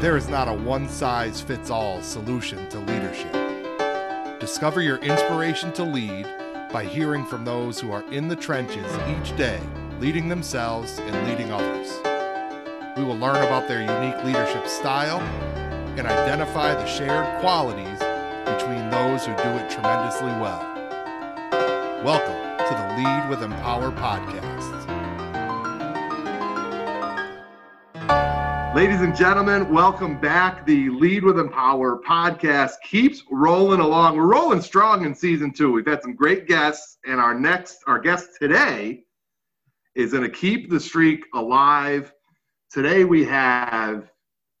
There is not a one size fits all solution to leadership. Discover your inspiration to lead by hearing from those who are in the trenches each day, leading themselves and leading others. We will learn about their unique leadership style and identify the shared qualities between those who do it tremendously well. Welcome to the Lead with Empower podcast. Ladies and gentlemen, welcome back. The Lead with Empower podcast keeps rolling along. We're rolling strong in season two. We've had some great guests, and our next, our guest today is going to keep the streak alive. Today we have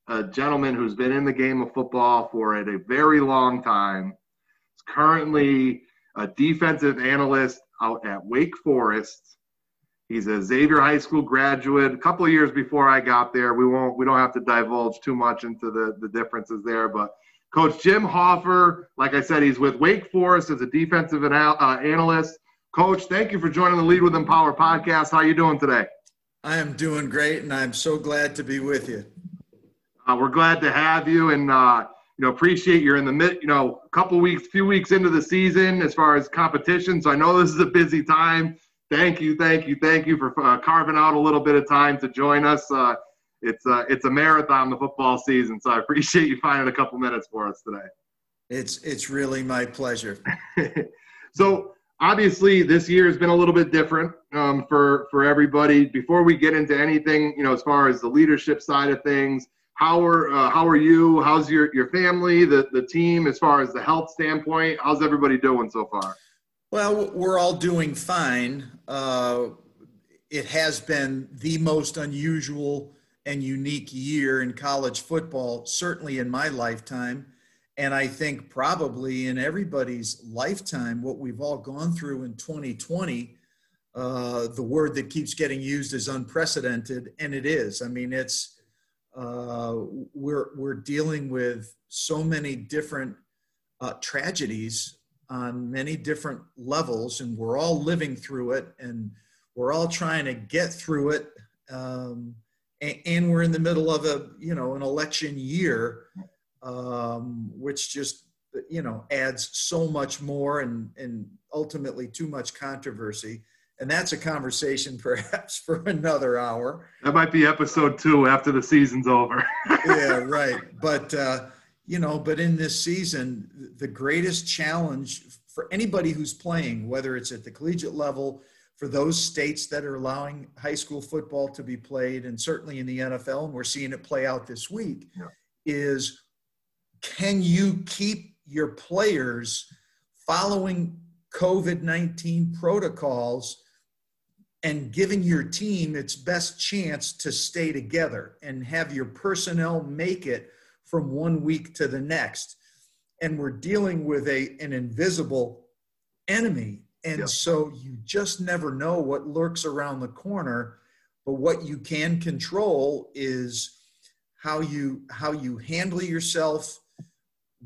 a gentleman who's been in the game of football for a very long time. He's currently a defensive analyst out at Wake Forest He's a Xavier High School graduate. A couple of years before I got there, we won't we don't have to divulge too much into the the differences there. But Coach Jim Hofher, like I said, he's with Wake Forest as a defensive anal- uh, analyst. Coach, thank you for joining the Lead with Empower podcast. How you doing today? I am doing great, and I'm so glad to be with you. Uh, we're glad to have you, and uh, you know appreciate you're in the mid, you know, a couple weeks, few weeks into the season as far as competition. So I know this is a busy time thank you, thank you, thank you for uh, carving out a little bit of time to join us. Uh, it's uh, it's a marathon, the football season, so I appreciate you finding a couple minutes for us today. It's it's really my pleasure. so obviously, this year has been a little bit different um, for for everybody. Before we get into anything, you know, as far as the leadership side of things, how are uh, how are you? How's your your family, the the team, as far as the health standpoint? How's everybody doing so far? Well, we're all doing fine. Uh, it has been the most unusual and unique year in college football, certainly in my lifetime. And I think probably in everybody's lifetime, what we've all gone through in 2020, uh, the word that keeps getting used is unprecedented, and it is. I mean, it's uh, we're we're dealing with so many different uh, tragedies on many different levels, and we're all living through it, and we're all trying to get through it. Um, and, and, we're in the middle of a, you know, an election year, um, which just, you know, adds so much more and, and ultimately too much controversy. And that's a conversation perhaps for another hour. That might be episode two after the season's over. yeah, right. But, uh, you know, but in this season, the greatest challenge for anybody who's playing, whether it's at the collegiate level, for those states that are allowing high school football to be played, and certainly in the NFL, and we're seeing it play out this week, yeah. is can you keep your players following COVID 19 protocols and giving your team its best chance to stay together and have your personnel make it from one week to the next. And we're dealing with a, an invisible enemy. And yeah. so you just never know what lurks around the corner. But what you can control is how you how you handle yourself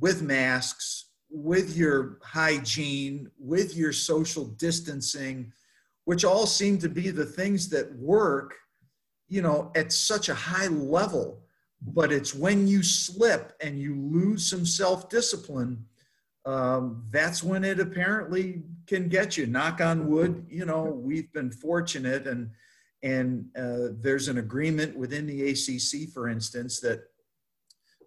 with masks, with your hygiene, with your social distancing, which all seem to be the things that work, you know, at such a high level but it's when you slip and you lose some self discipline um, that's when it apparently can get you. Knock on wood you know we've been fortunate and and uh, there's an agreement within the acc for instance that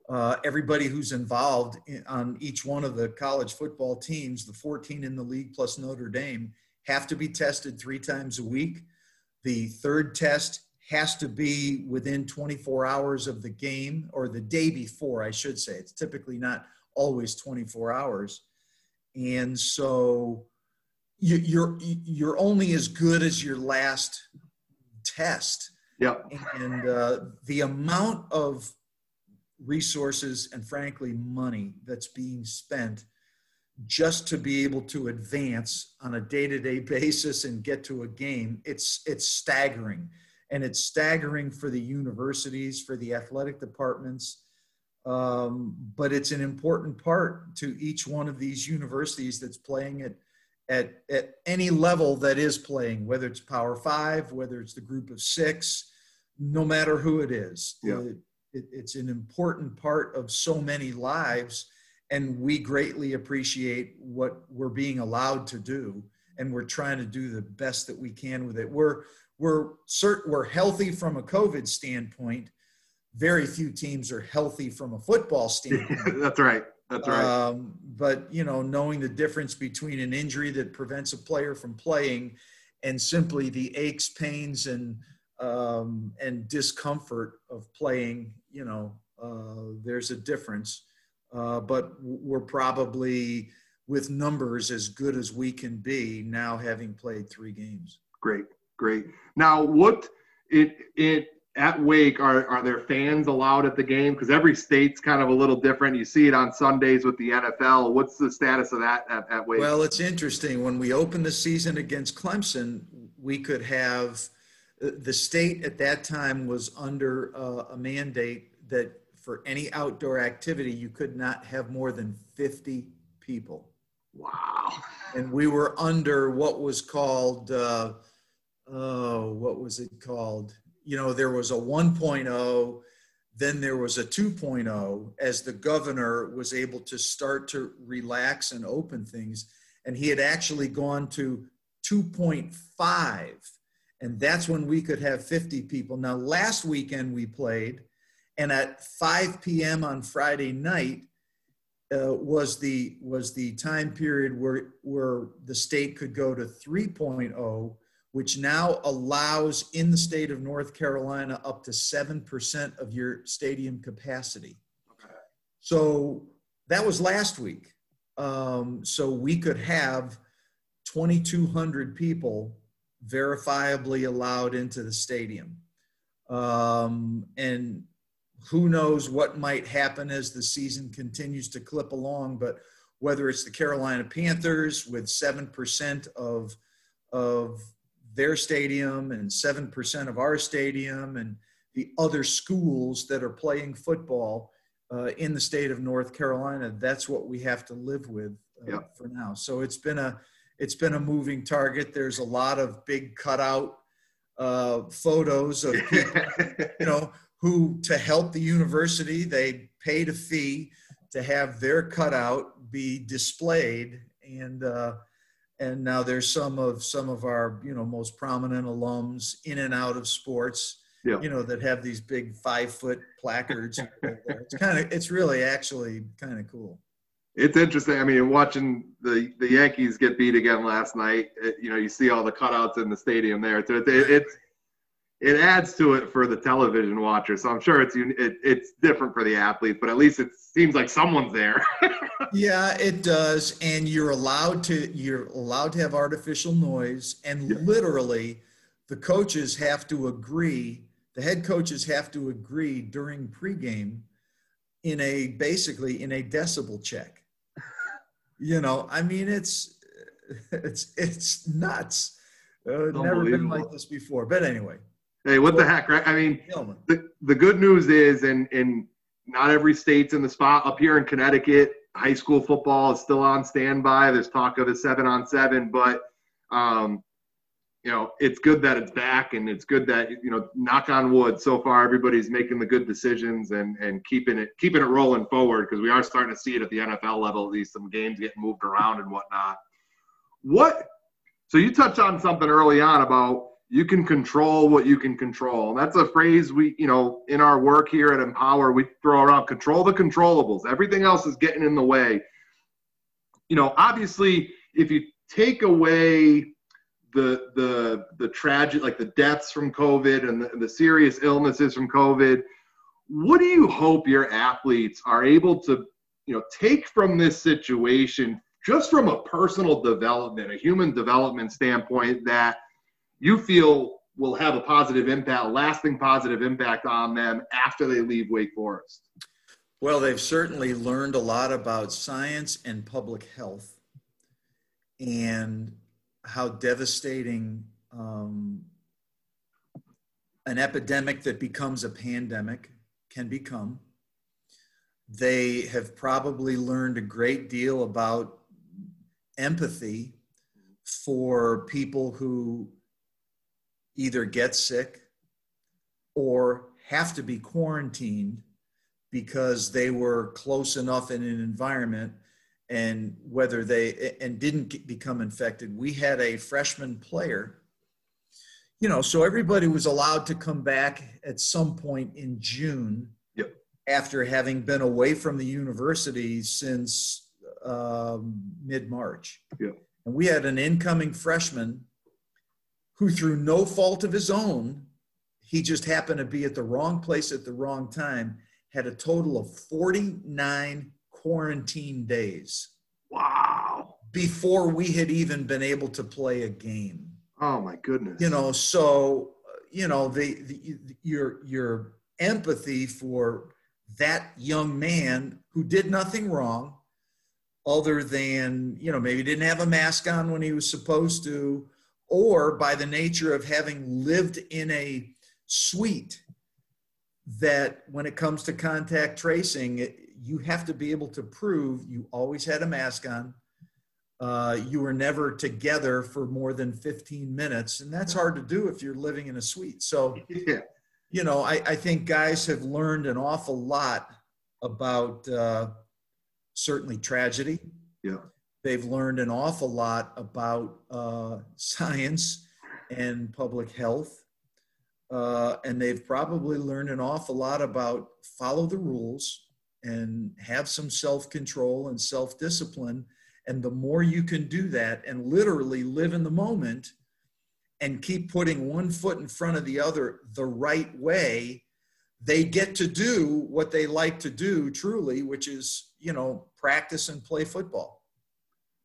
uh, everybody who's involved in, on each one of the college football teams the 14 in the league plus notre dame have to be tested three times a week. The third test has to be within 24 hours of the game or the day before, I should say. It's typically not always 24 hours. And so you're you're only as good as your last test. Yeah. And uh, the amount of resources and frankly money that's being spent just to be able to advance on a day-to-day basis and get to a game it's it's staggering and it's staggering for the universities, for the athletic departments. Um, but it's an important part to each one of these universities that's playing at, at, at any level that is playing, whether it's Power Five, whether it's the group of six, no matter who it is. Yeah. The, it, it's an important part of so many lives and we greatly appreciate what we're being allowed to do and we're trying to do the best that we can with it we're we're cert, we're healthy from a covid standpoint. Very few teams are healthy from a football standpoint that's right. That's right. Um, but you know knowing the difference between an injury that prevents a player from playing and simply the aches pains and um, and discomfort of playing you know uh, there's a difference. Uh, but we're probably with numbers as good as we can be now having played three games. Great, great. Now, what it it at Wake are are there fans allowed at the game? Because every state's kind of a little different. You see it on Sundays with the NFL. What's the status of that at, at Wake? Well, it's interesting. When we opened the season against Clemson, we could have the state at that time was under uh, a mandate that for any outdoor activity, you could not have more than 50 people. Wow. And we were under what was called, uh, oh, what was it called? You know, there was a 1.0, then there was a 2.0 as the governor was able to start to relax and open things. And he had actually gone to 2.5. And that's when we could have 50 people. Now, last weekend we played and at 5 p.m. on Friday night uh, was the was the time period where where the state could go to 3.0, which now allows in the state of North Carolina up to seven percent of your stadium capacity. Okay. So that was last week. Um, so we could have 2,200 people verifiably allowed into the stadium. Um, and who knows what might happen as the season continues to clip along, but whether it's the Carolina Panthers with 7% of, of their stadium and 7% of our stadium and the other schools that are playing football uh, in the state of North Carolina, that's what we have to live with uh, yep. for now. So it's been a it's been a moving target. There's a lot of big cutout uh, photos of people, you know, who, to help the university, they paid a fee to have their cutout be displayed. And, uh, and now there's some of some of our you know most prominent alums in and out of sports yeah. you know that have these big five foot placards it's kind of it's really actually kind of cool. It's interesting. I mean watching the the yankees get beat again last night it, you know you see all the cutouts in the stadium there. So it, it, it's it adds to it for the television watcher. So I'm sure it's it, it's different for the athletes, but at least it seems like someone's there. yeah, it does, and you're allowed to you're allowed to have artificial noise, and yeah. literally, the coaches have to agree. The head coaches have to agree during pregame in a basically in a decibel check. You know, I mean, it's it's it's nuts. Uh, never been like this before. But anyway, Hey, what the heck, right? I mean, the, the good news is, and and not every state's in the spot. Up here in Connecticut, high school football is still on standby. There's talk of a seven on seven, but um, you know, it's good that it's back, and it's good that you know, knock on wood. So far, everybody's making the good decisions and and keeping it keeping it rolling forward because we are starting to see it at the NFL level. These some games getting moved around and whatnot. What? So you touched on something early on about you can control what you can control. And that's a phrase we, you know, in our work here at Empower, we throw around control the controllables. Everything else is getting in the way. You know, obviously, if you take away the the the tragic like the deaths from COVID and the, and the serious illnesses from COVID, what do you hope your athletes are able to, you know, take from this situation just from a personal development, a human development standpoint that – you feel will have a positive impact, lasting positive impact on them after they leave Wake Forest? Well, they've certainly learned a lot about science and public health and how devastating um, an epidemic that becomes a pandemic can become. They have probably learned a great deal about empathy for people who either get sick or have to be quarantined because they were close enough in an environment and whether they and didn't become infected we had a freshman player you know so everybody was allowed to come back at some point in june yep. after having been away from the university since um, mid-march yep. and we had an incoming freshman who through no fault of his own he just happened to be at the wrong place at the wrong time had a total of 49 quarantine days. Wow. Before we had even been able to play a game. Oh my goodness. You know, so you know the, the your your empathy for that young man who did nothing wrong other than you know maybe didn't have a mask on when he was supposed to or by the nature of having lived in a suite that when it comes to contact tracing, it, you have to be able to prove you always had a mask on. Uh, you were never together for more than 15 minutes. And that's hard to do if you're living in a suite. So, yeah. you know, I, I think guys have learned an awful lot about uh, certainly tragedy. Yeah. They've learned an awful lot about uh, science and public health uh, and they've probably learned an awful lot about follow the rules and have some self control and self discipline. And the more you can do that and literally live in the moment and keep putting one foot in front of the other the right way, they get to do what they like to do truly, which is, you know, practice and play football.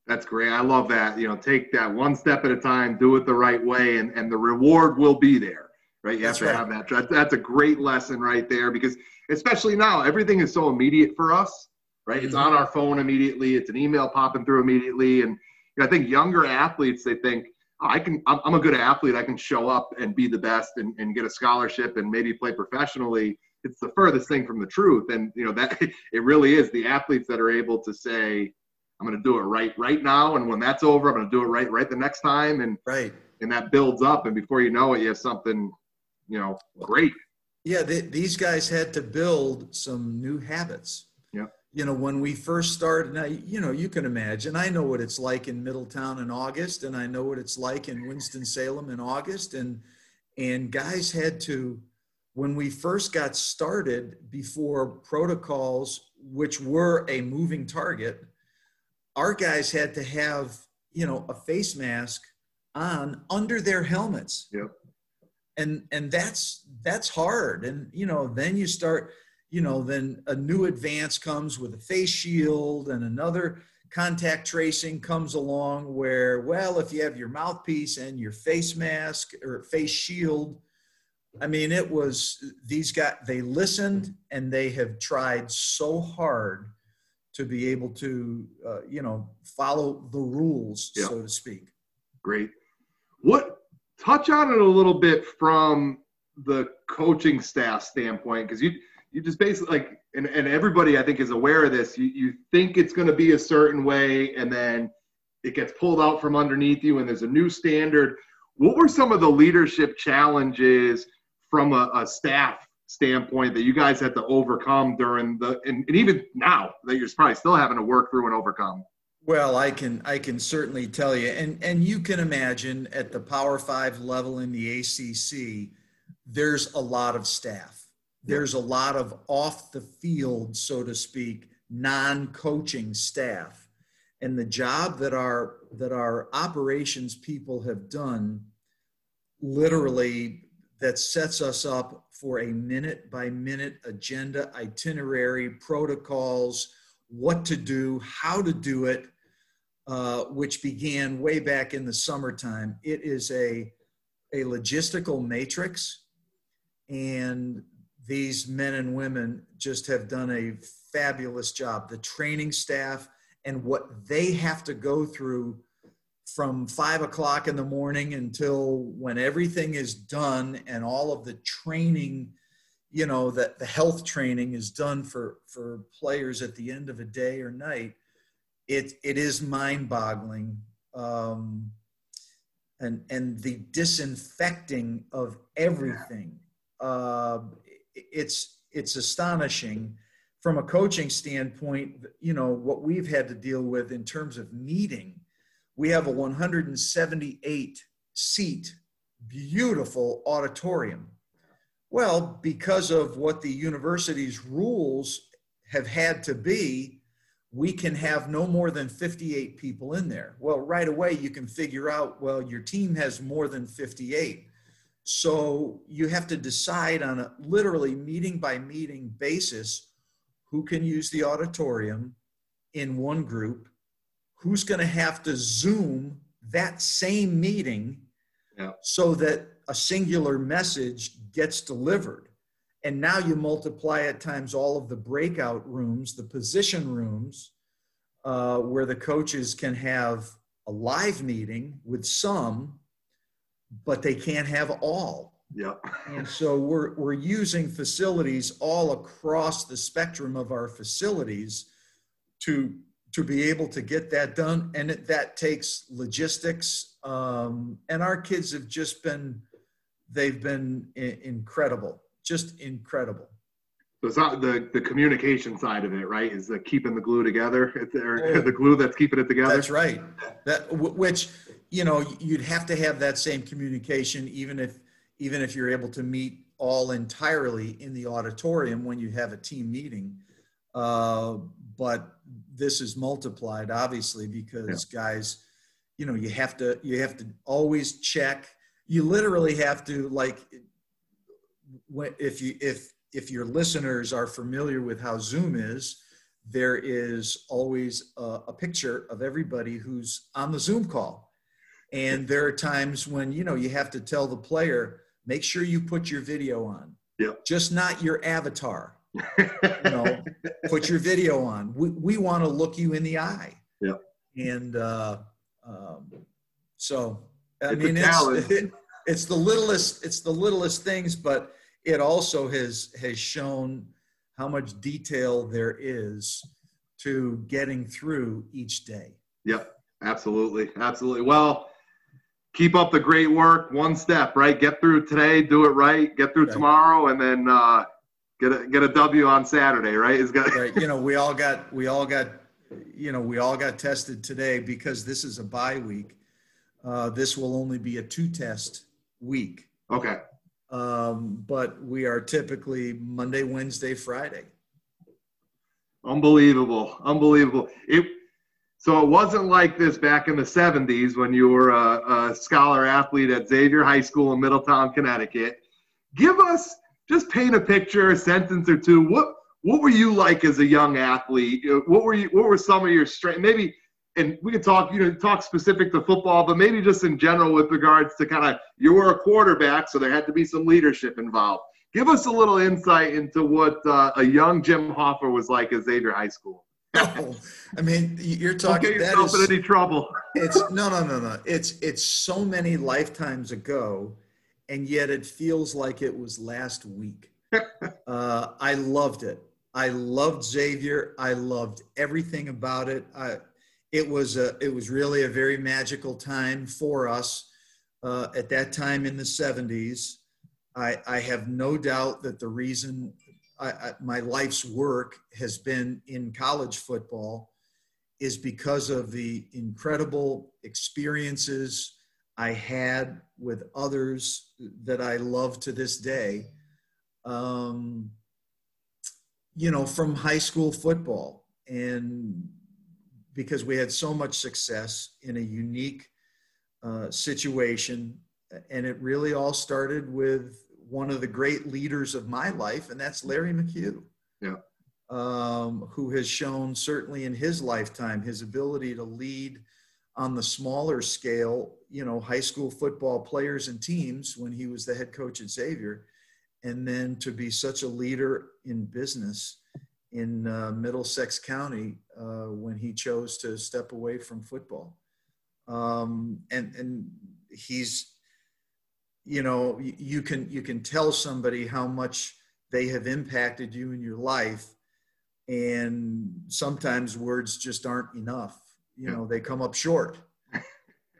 That's great. I love that. You know, take that one step at a time, do it the right way, and, and the reward will be there right? You That's have to right. have that. That's a great lesson right there because especially now, everything is so immediate for us, right? Mm-hmm. It's on our phone immediately. It's an email popping through immediately, and you know, I think younger athletes they think. Oh, I can. I'm a good athlete. I can show up and be the best and, and get a scholarship and maybe play professionally. It's the furthest thing from the truth, and you know that it really is the athletes that are able to say, "I'm going to do it right right now," and when that's over, I'm going to do it right right the next time, and right, and that builds up, and before you know it, you have something you know, great. Yeah, they, these guys had to build some new habits. Yeah. You know, when we first started, now, you know, you can imagine, I know what it's like in Middletown in August, and I know what it's like in Winston-Salem in August. And, and guys had to, when we first got started, before protocols, which were a moving target, our guys had to have, you know, a face mask on under their helmets. Yep and and that's that's hard and you know then you start you know then a new advance comes with a face shield and another contact tracing comes along where well if you have your mouthpiece and your face mask or face shield i mean it was these guys they listened and they have tried so hard to be able to uh, you know follow the rules yeah. so to speak great what touch on it a little bit from the coaching staff standpoint because you you just basically like and, and everybody I think is aware of this. You you think it's going to be a certain way and then it gets pulled out from underneath you and there's a new standard. What were some of the leadership challenges from a, a staff standpoint that you guys had to overcome during the and, and even now that you're probably still having to work through and overcome? Well, I can I can certainly tell you, and and you can imagine at the Power Five level in the ACC, there's a lot of staff. There's a lot of off the field, so to speak, non-coaching staff, and the job that our that our operations people have done, literally, that sets us up for a minute by minute agenda, itinerary, protocols, what to do, how to do it uh, which began way back in the summertime. It is a, a logistical matrix, and these men and women just have done a fabulous job. The training staff and what they have to go through from five o'clock in the morning until when everything is done and all of the training you know that the health training is done for for players at the end of a day or night it it is mind boggling um, and and the disinfecting of everything uh, it's it's astonishing from a coaching standpoint. You know what we've had to deal with in terms of meeting. We have a 178 seat, beautiful auditorium. Well, because of what the university's rules have had to be, we can have no more than 58 people in there. Well, right away, you can figure out, well, your team has more than 58. So you have to decide on a literally meeting by meeting basis who can use the auditorium in one group, who's going to have to Zoom that same meeting yeah. so that a singular message gets delivered. And now you multiply it times all of the breakout rooms, the position rooms, uh, where the coaches can have a live meeting with some, but they can't have all. Yeah. and so we're, we're using facilities all across the spectrum of our facilities to to be able to get that done and it, that takes logistics um, and our kids have just been they've been I- incredible just incredible. So it's not the, the communication side of it right is the keeping the glue together it's, or oh. the glue that's keeping it together? That's right. That which you know you'd have to have that same communication even if even if you're able to meet all entirely in the auditorium when you have a team meeting. Uh, but this is multiplied obviously because yeah. guys you know you have to you have to always check. You literally have to like if you if if your listeners are familiar with how zoom is there is always a, a picture of everybody who's on the zoom call. And there are times when you know you have to tell the player make sure you put your video on. Yeah. Just not your avatar you know, put your video on. We, we want to look you in the eye. Yeah. And uh, um, so, I it's mean, it's, it, it's the littlest, it's the littlest things, but it also has, has shown how much detail there is to getting through each day. Yep. Absolutely. Absolutely. Well, keep up the great work. One step, right? Get through today, do it right, get through right. tomorrow, and then, uh, get a get a W on Saturday, right? Got right. You know, we all got we all got you know we all got tested today because this is a bye week. Uh, this will only be a two test week. Okay. Um, but we are typically Monday, Wednesday, Friday. Unbelievable, unbelievable. It so it wasn't like this back in the 70s when you were a, a scholar athlete at Xavier High School in Middletown, Connecticut. Give us just paint a picture, a sentence or two. What what were you like as a young athlete? What were you? What were some of your strengths? Maybe, and we can talk. You know, talk specific to football, but maybe just in general with regards to kind of you were a quarterback, so there had to be some leadership involved. Give us a little insight into what uh, a young Jim Hofher was like at Xavier High School. oh, I mean, you're talking. Don't get yourself in any trouble. it's no, no, no, no. It's it's so many lifetimes ago and yet it feels like it was last week. uh, I loved it. I loved Xavier. I loved everything about it. I, it was a, it was really a very magical time for us uh, at that time in the 70s. I, I have no doubt that the reason I, I, my life's work has been in college football is because of the incredible experiences I had with others that I love to this day. Um, you know, from high school football, and because we had so much success in a unique uh, situation, and it really all started with one of the great leaders of my life, and that's Larry McHugh. Yeah. Um, who has shown certainly in his lifetime his ability to lead on the smaller scale, you know, high school football players and teams when he was the head coach at Xavier, and then to be such a leader in business in uh, Middlesex County uh, when he chose to step away from football. Um, and and he's, you know, you can you can tell somebody how much they have impacted you in your life, and sometimes words just aren't enough you know they come up short.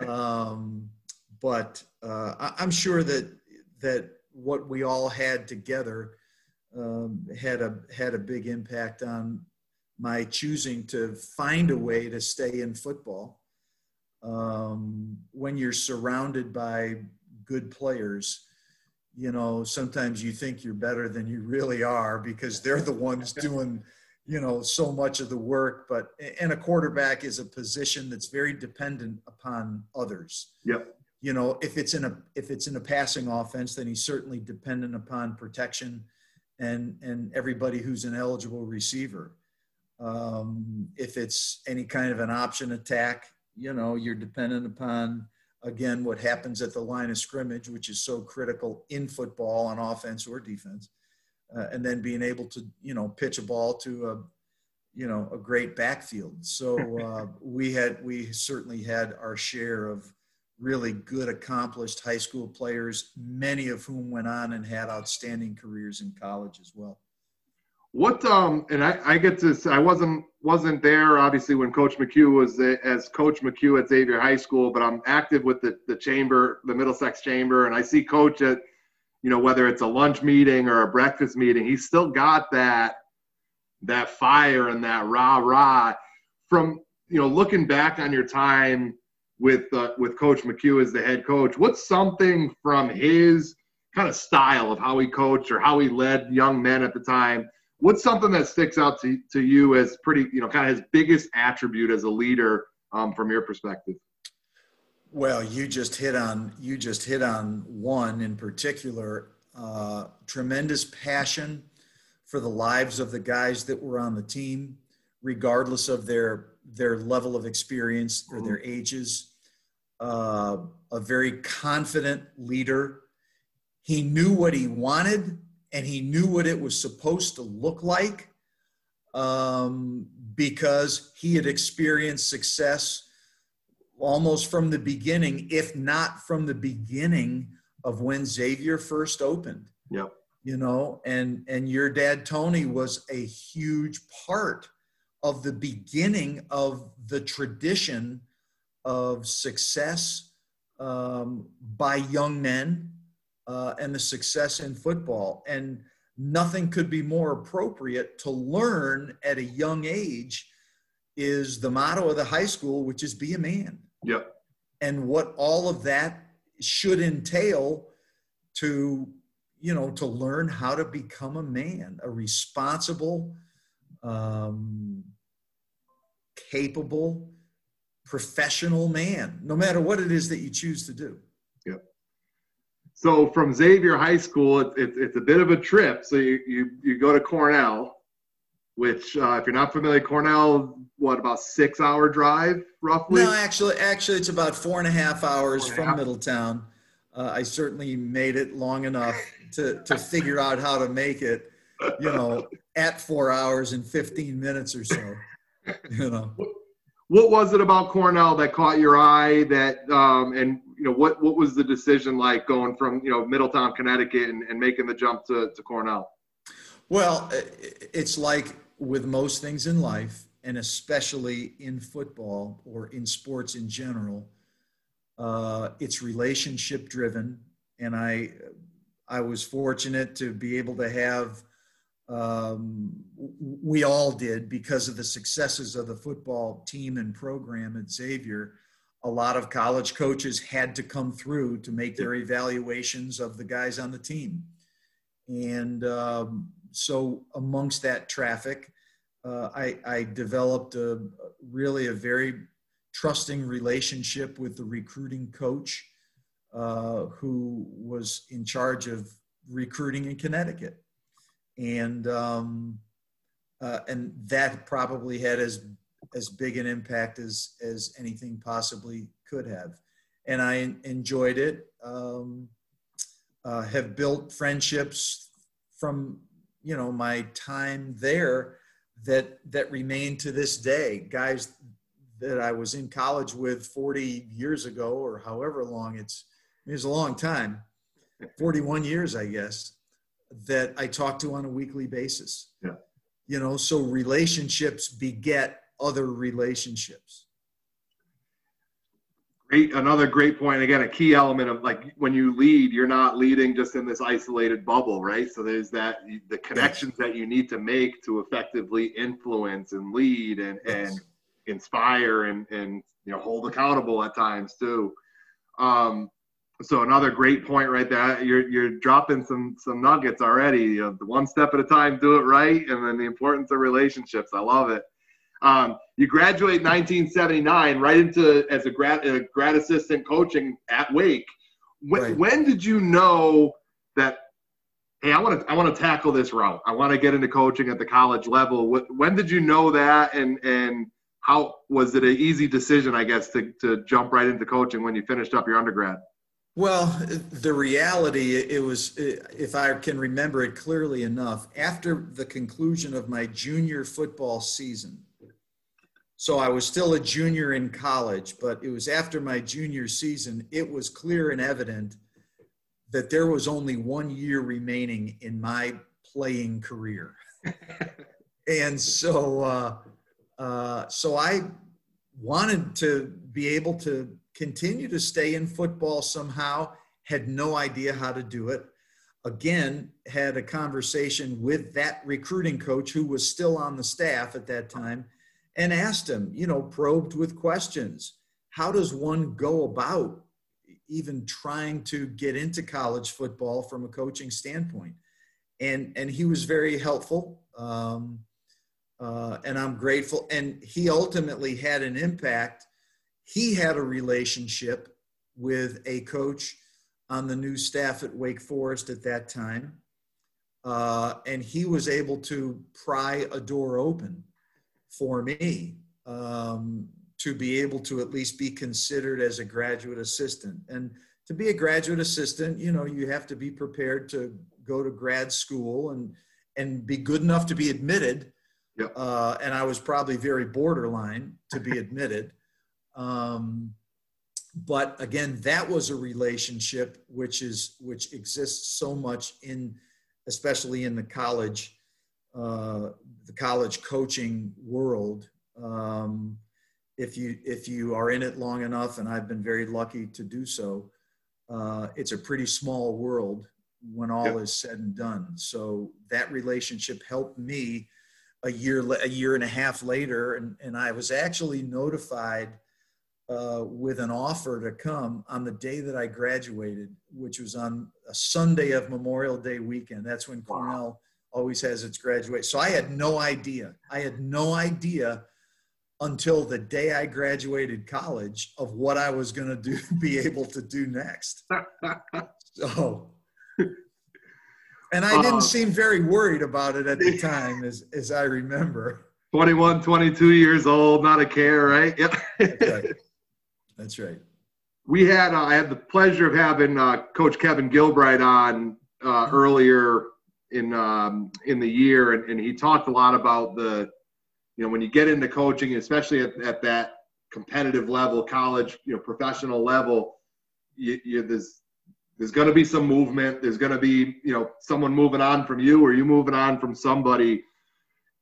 Um, but uh, I, am sure that that what we all had together um, had a had a big impact on my choosing to find a way to stay in football. Um, when you're surrounded by good players, you know sometimes you think you're better than you really are because they're the ones doing you know so much of the work but and a quarterback is a position that's very dependent upon others. Yep. You know if it's in a if it's in a passing offense then he's certainly dependent upon protection and and everybody who's an eligible receiver. Um, if it's any kind of an option attack you know you're dependent upon again what happens at the line of scrimmage which is so critical in football on offense or defense uh, and then being able to you know pitch a ball to a you know a great backfield. So uh, we had we certainly had our share of really good accomplished high school players, many of whom went on and had outstanding careers in college as well. What um and I, I get to I wasn't wasn't there obviously when Coach McHugh was as Coach McHugh at Xavier High School, but I'm active with the the chamber, the Middlesex Chamber, and I see Coach at you know, whether it's a lunch meeting or a breakfast meeting, he's still got that that fire and that rah rah from you know looking back on your time with uh, with Coach McHugh as the head coach. What's something from his kind of style of how he coached or how he led young men at the time? What's something that sticks out to, to you as pretty, you know, kind of his biggest attribute as a leader um, from your perspective? Well, you just hit on you just hit on one in particular. Uh, tremendous passion for the lives of the guys that were on the team, regardless of their their level of experience or their ages. Uh, a very confident leader. He knew what he wanted and he knew what it was supposed to look like um, because he had experienced success almost from the beginning, if not from the beginning of when Xavier first opened. Yep. You know, and and your dad Tony was a huge part of the beginning of the tradition of success um, by young men uh, and the success in football. And nothing could be more appropriate to learn at a young age is the motto of the high school, which is be a man. Yep. And what all of that should entail to, you know, to learn how to become a man, a responsible, um, capable, professional man, no matter what it is that you choose to do. Yep. So from Xavier High School, it's, it's, it's a bit of a trip. So you, you, you go to Cornell which uh, if you're not familiar, Cornell, what about six hour drive roughly? No, actually, actually, it's about four and a half hours from half. Middletown. Uh, I certainly made it long enough to to figure out how to make it, you know, at four hours and 15 minutes or so. You know. What was it about Cornell that caught your eye? That um, and you know what what was the decision like going from you know Middletown, Connecticut, and, and making the jump to, to Cornell? Well, it's like with most things in life, and especially in football or in sports in general, uh, it's relationship driven. And I, I was fortunate to be able to have, um, we all did because of the successes of the football team and program at Xavier. A lot of college coaches had to come through to make their evaluations of the guys on the team. And um, so amongst that traffic, uh, I, I, developed a really a very trusting relationship with the recruiting coach uh, who was in charge of recruiting in Connecticut, and um, uh, and that probably had as as big an impact as as anything possibly could have, and I enjoyed it. Um, uh, have built friendships from you know my time there that that remain to this day. Guys that i was in college with 40 years ago or however long it's it's a long time 41 years i guess that i talk to on a weekly basis. Yeah. You know so relationships beget other relationships Great, another great point. Again, a key element of like when you lead, you're not leading just in this isolated bubble, right? So there's that the connections that you need to make to effectively influence and lead and yes. and inspire and and you know hold accountable at times too. Um, so another great point right there. You're you're dropping some some nuggets already. You know, one step at a time, do it right, and then the importance of relationships. I love it. Um, you graduate 1979 right into as a grad, a grad assistant coaching at Wake. When, right. when did you know that? Hey, I want to I want to tackle this route. I want to get into coaching at the college level. When did you know that, and and how was it an easy decision? I guess to to jump right into coaching when you finished up your undergrad. Well, the reality, it was, if I can remember it clearly enough, after the conclusion of my junior football season, so I was still a junior in college, but it was after my junior season, it was clear and evident that there was only one year remaining in my playing career. and so, uh, uh, so I wanted to be able to continue to stay in football somehow, had no idea how to do it. Again, had a conversation with that recruiting coach who was still on the staff at that time and asked him, you know, probed with questions. How does one go about even trying to get into college football from a coaching standpoint? And and he was very helpful, um, uh, and I'm grateful. And he ultimately had an impact. He had a relationship with a coach on the new staff at Wake Forest at that time, uh, and he was able to pry a door open for me um, to be able to at least be considered as a graduate assistant. And to be a graduate assistant, you know, you have to be prepared to go to grad school and and be good enough to be admitted. Yep. Uh, and I was probably very borderline to be admitted. Um, but again, that was a relationship which is which exists so much in, especially in the college uh, the college coaching world. Um, if you if you are in it long enough, and I've been very lucky to do so, uh, it's a pretty small world when all yep. is said and done. So that relationship helped me a year a year and a half later, and and I was actually notified. Uh, with an offer to come on the day that I graduated, which was on a Sunday of Memorial Day weekend. That's when Cornell always has its graduation. So I had no idea. I had no idea until the day I graduated college of what I was going to do, be able to do next. so, and I didn't uh, seem very worried about it at the time, as, as I remember. 21, 22 years old, not a care, right? Yep. That's right. That's right. We had, uh, I had the pleasure of having uh, Coach Kevin Gilbride on uh, earlier in um, in the year, and, and he talked a lot about the, you know, when you get into coaching, especially at, at that competitive level, college, you know, professional level, you, you there's there's going to be some movement. There's going to be you know someone moving on from you, or you moving on from somebody.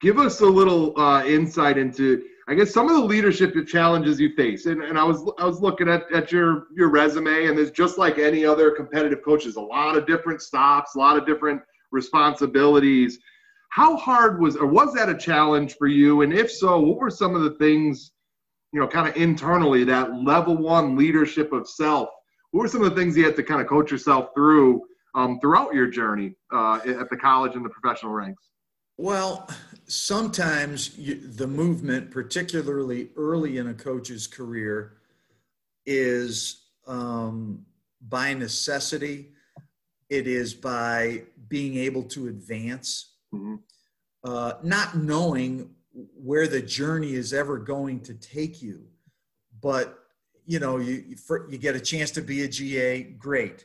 Give us a little uh, insight into, I guess, some of the leadership challenges you face. And, and I was I was looking at, at your your resume, and there's just like any other competitive coaches, a lot of different stops, a lot of different responsibilities. How hard was, or was that a challenge for you? And if so, what were some of the things, you know, kind of internally, that level one leadership of self? What were some of the things you had to kind of coach yourself through um, throughout your journey uh, at the college and the professional ranks? Well, sometimes you, the movement, particularly early in a coach's career, is um, by necessity it is by being able to advance, mm-hmm. uh, not knowing where the journey is ever going to take you. But you know, you you get a chance to be a GA, great.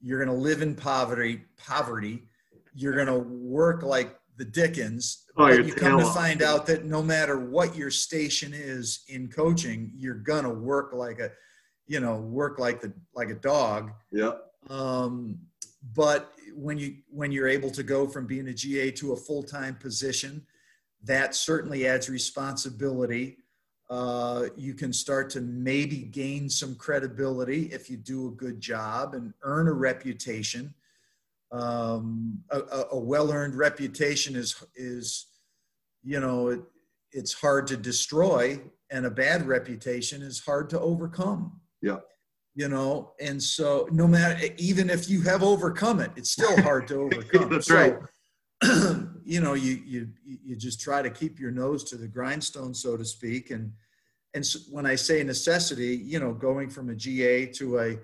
You're going to live in poverty. Poverty. You're going to work like the Dickens. Oh, but you come to find out that no matter what your station is in coaching, you're going to work like a, you know, work like the like a dog. Yeah. Um, but when you when you're able to go from being a GA to a full-time position, that certainly adds responsibility. uh, you can start to maybe gain some credibility if you do a good job and earn a reputation. Um, a, a well-earned reputation is is you know it, it's hard to destroy, and a bad reputation is hard to overcome. Yeah. You know, and so no matter even if you have overcome it, it's still hard to overcome. That's so, right. you know, you you you just try to keep your nose to the grindstone, so to speak, and and so when I say necessity, you know, going from a GA to a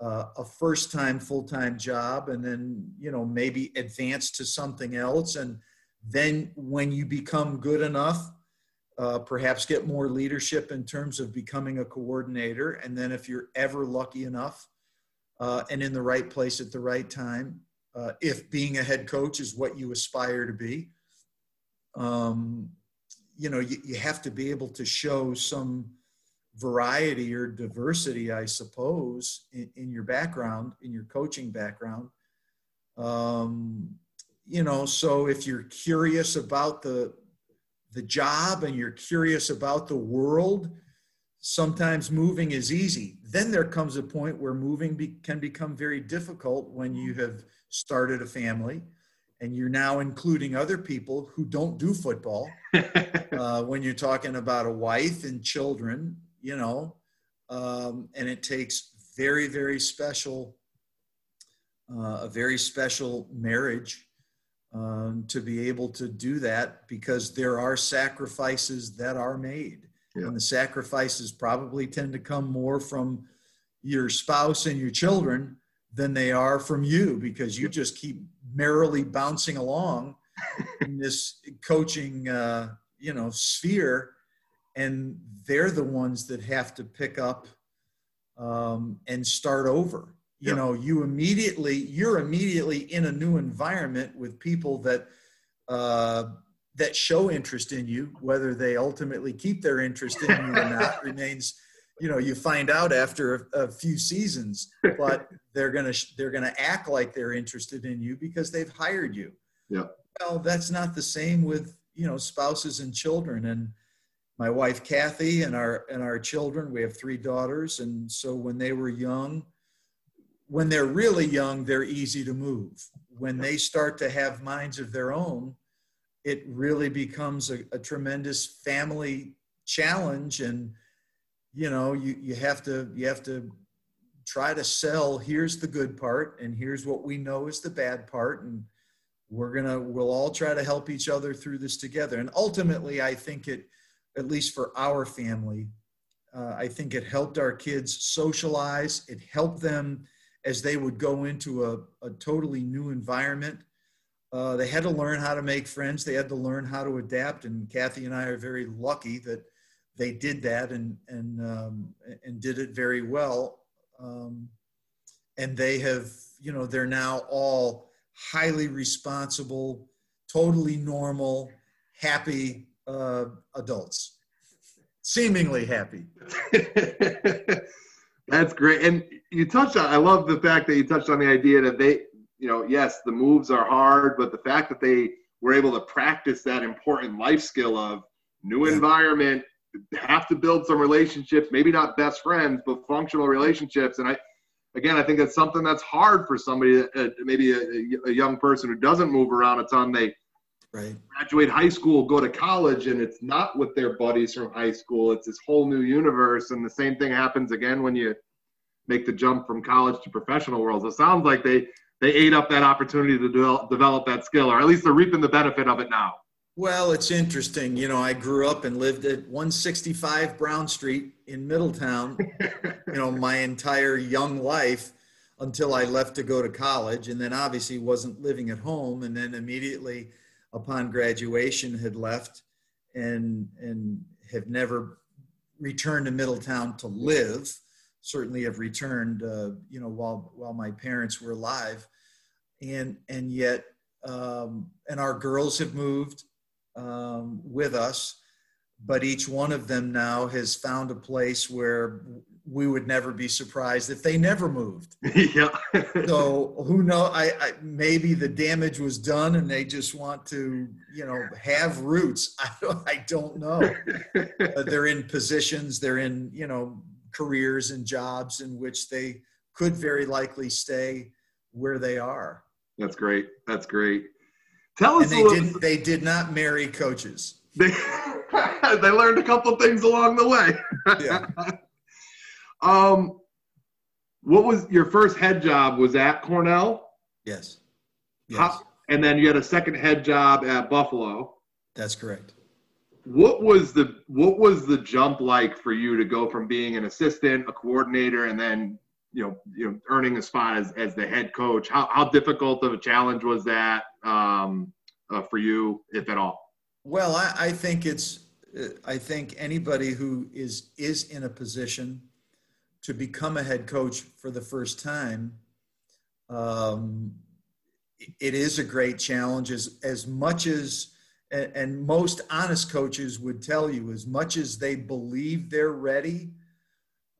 uh, a first time full time job, and then you know maybe advance to something else, and then when you become good enough, uh, perhaps get more leadership in terms of becoming a coordinator, and then if you're ever lucky enough uh, and in the right place at the right time, uh, if being a head coach is what you aspire to be. Um, you know you, you have to be able to show some variety or diversity i suppose in, in your background in your coaching background um, you know so if you're curious about the the job and you're curious about the world sometimes moving is easy. Then there comes a point where moving be, can become very difficult when you have started a family and you're now including other people who don't do football. Uh, when you're talking about a wife and children you know um, and it takes very very special uh, a very special marriage um, to be able to do that because there are sacrifices that are made. Yeah. and the sacrifices probably tend to come more from your spouse and your children than they are from you because you just keep merrily bouncing along in this coaching uh, you know sphere. And they're the ones that have to pick up um, and start over you know you immediately you're immediately in a new environment with people that uh, that show interest in you whether they ultimately keep their interest in you or not remains you know you find out after a, a few seasons but they're gonna they're gonna act like they're interested in you because they've hired you. Yeah. Well that's not the same with you know spouses and children. And my wife kathy and our and our children we have three daughters. And so when they were young when they're really young they're easy to move. When they start to have minds of their own it really becomes a, a tremendous family challenge and you know you, you have to you have to try to sell here's the good part and here's what we know is the bad part and we're gonna we'll all try to help each other through this together. And ultimately i think it at least for our family uh, i think it helped our kids socialize it helped them as they would go into a, a totally new environment uh, they had to learn how to make friends they had to learn how to adapt and kathy and i are very lucky that they did that and and um, and did it very well. Um, and they have, you know, they're now all highly responsible, totally normal, happy uh, adults, seemingly happy. That's great. And you touched on, I love the fact that you touched on the idea that they, you know, yes, the moves are hard, but the fact that they were able to practice that important life skill of new environment, have to build some relationships, maybe not best friends, but functional relationships. And I, again, I think that's something that's hard for somebody, uh, maybe a, a, young person who doesn't move around a ton. They right. graduate high school, go to college, and it's not with their buddies from high school. It's this whole new universe. And the same thing happens again when you make the jump from college to professional worlds. It sounds like they, they ate up that opportunity to develop, develop that skill, or at least they're reaping the benefit of it now. Well, it's interesting. You know, I grew up and lived at 165 Brown Street in Middletown, you know, my entire young life until I left to go to college. And then obviously wasn't living at home. And then immediately upon graduation had left and, and have never returned to Middletown to live. Certainly have returned, uh, you know, while, while my parents were alive. And, and yet, um, and our girls have moved um, with us, but each one of them now has found a place where we would never be surprised if they never moved. yeah. so who know? I, I, maybe the damage was done and they just want to, you know, have roots. I don't, I don't know. uh, they're in positions, they're in, you know, careers and jobs in which they could very likely stay where they are. That's great. That's great. Tell us. And they didn't. They did not marry coaches. They they learned a couple things along the way. Yeah. um, what was your first head job? Was at Cornell? Yes. Yes. How, and then you had a second head job at Buffalo. That's correct. What was the what was the jump like for you to go from being an assistant, a coordinator, and then you know you know earning a spot as, as the head coach? How how difficult of a challenge was that um, uh, for you, if at all? Well, I, I think it's I think anybody who is is in a position to become a head coach for the first time, um, it is a great challenge. As as much as and, and most honest coaches would tell you, as much as they believe they're ready,